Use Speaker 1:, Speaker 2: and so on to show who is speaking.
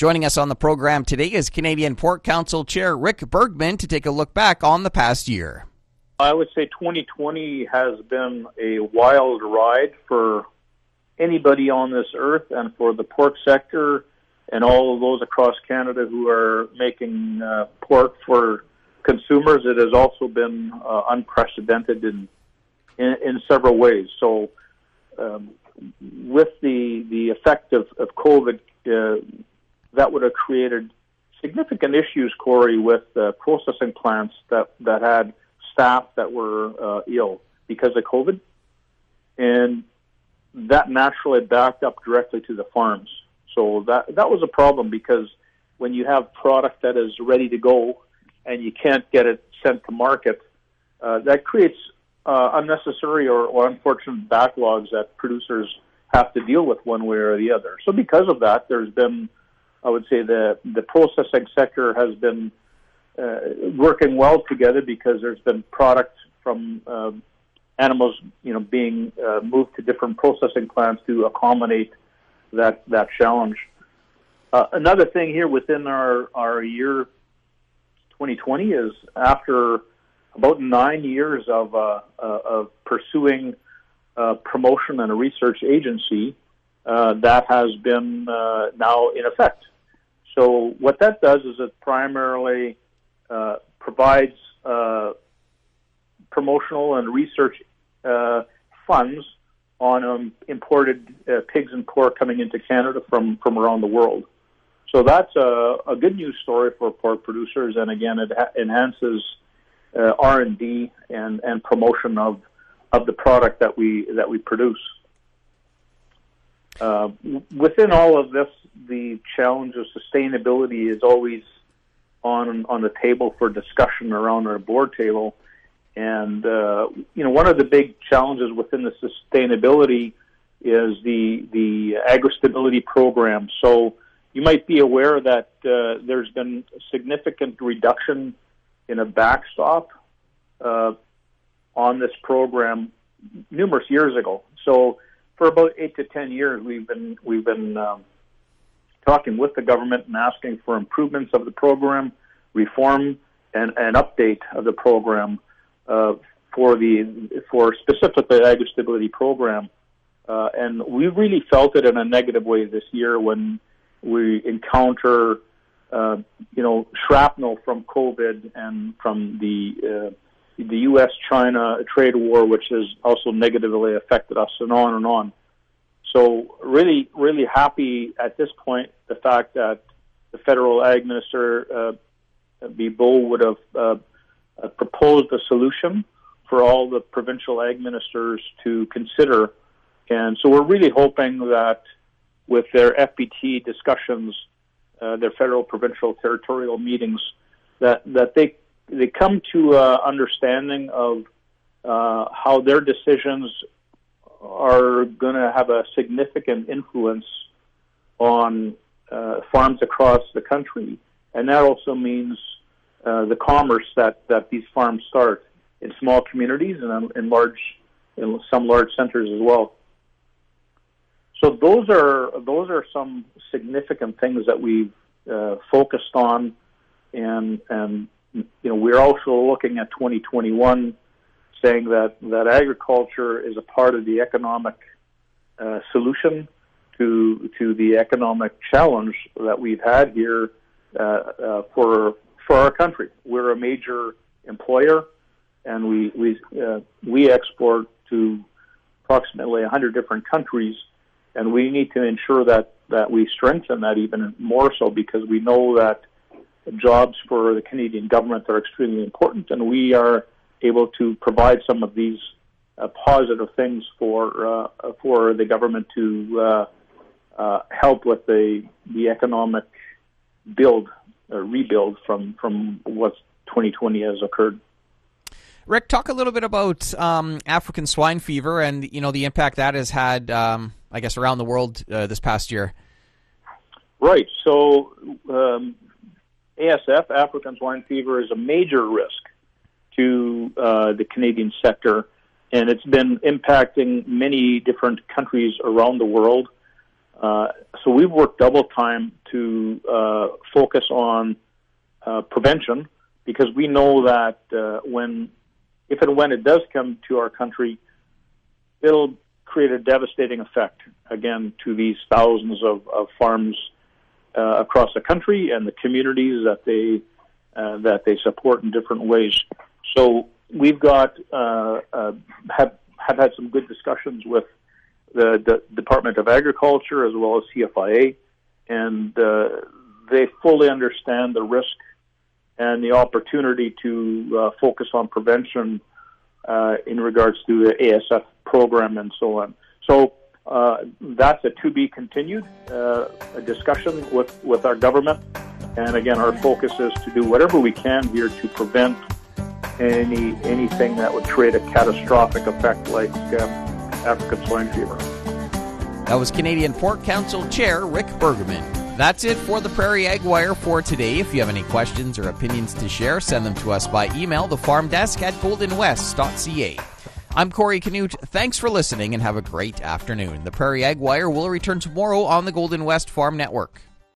Speaker 1: Joining us on the program today is Canadian Pork Council Chair Rick Bergmann to take a look back on the past year.
Speaker 2: I would say 2020 has been a wild ride for anybody on this earth and for the pork sector and all of those across Canada who are making uh, pork for consumers. It has also been uh, unprecedented in, in, in several ways. So, um, with the the effect of, of COVID, uh, that would have created significant issues, Corey, with uh, processing plants that that had staff that were uh, ill because of COVID, and that naturally backed up directly to the farms. So that that was a problem because when you have product that is ready to go and you can't get it sent to market, uh, that creates uh, unnecessary or, or unfortunate backlogs that producers have to deal with one way or the other. So because of that, there's been, I would say, the the processing sector has been uh, working well together because there's been product from uh, animals, you know, being uh, moved to different processing plants to accommodate that that challenge. Uh, another thing here within our our year 2020 is after about nine years of uh, uh, of pursuing promotion and a research agency, that has been uh, now in effect. So what that does is it primarily provides promotional and research funds on um, imported uh, pigs and pork coming into Canada from, from around the world. So that's a, a good news story for pork producers, and again, it ha- enhances uh, R and D and and promotion of of the product that we that we produce. Uh, within all of this, the challenge of sustainability is always on on the table for discussion around our board table. And uh, you know, one of the big challenges within the sustainability is the the agri-stability program. So you might be aware that uh, there's been a significant reduction in a backstop uh, on this program numerous years ago. So for about eight to ten years, we've been we've been um, talking with the government and asking for improvements of the program, reform, and an update of the program uh, for the for specifically the agri stability program. Uh, and we really felt it in a negative way this year when we encounter, uh, you know, shrapnel from COVID and from the the U.S.-China trade war, which has also negatively affected us, and on and on. So, really, really happy at this point the fact that the federal ag minister uh, Bibeau would have uh, uh, proposed a solution for all the provincial ag ministers to consider. And so we're really hoping that with their FPT discussions, uh, their federal, provincial, territorial meetings, that, that they, they come to uh, understanding of uh, how their decisions are going to have a significant influence on uh, farms across the country. And that also means uh, the commerce that, that these farms start in small communities and in large in some large centers as well. So those are those are some significant things that we've uh, focused on, and and you know we're also looking at 2021, saying that that agriculture is a part of the economic uh, solution to to the economic challenge that we've had here uh, uh for for our country. We're a major employer, and we we uh, we export to approximately 100 different countries, and we need to ensure that that we strengthen that even more so because we know that jobs for the Canadian government are extremely important, and we are able to provide some of these uh, positive things for uh, for the government to uh, uh help with the the economic build a rebuild from from what 2020 has occurred.
Speaker 1: Rick, talk a little bit about um, African swine fever and you know the impact that has had, um, I guess, around the world uh, this past year.
Speaker 2: Right. So, um, ASF, African swine fever, is a major risk to uh, the Canadian sector, and it's been impacting many different countries around the world. Uh, so we've worked double time to uh, focus on uh, prevention because we know that uh, when, if and when it does come to our country, it'll create a devastating effect again to these thousands of, of farms uh, across the country and the communities that they uh, that they support in different ways. So we've got uh, uh, have have had some good discussions with the, the Department of Agriculture as well as CFIA, and uh, they fully understand the risk and the opportunity to uh, focus on prevention in regards to the ASF program and so on. So uh, that's a to be continued uh, discussion with, with our government. And again, our focus is to do whatever we can here to prevent any anything that would create a catastrophic effect like um, African swine fever.
Speaker 1: That was Canadian Pork Council Chair Rick Bergerman. That's it for the Prairie Ag Wire for today. If you have any questions or opinions to share, send them to us by email, the farm desk at goldenwest.ca. I'm Corey Canute. Thanks for listening and have a great afternoon. The Prairie Ag Wire will return tomorrow on the Golden West Farm Network.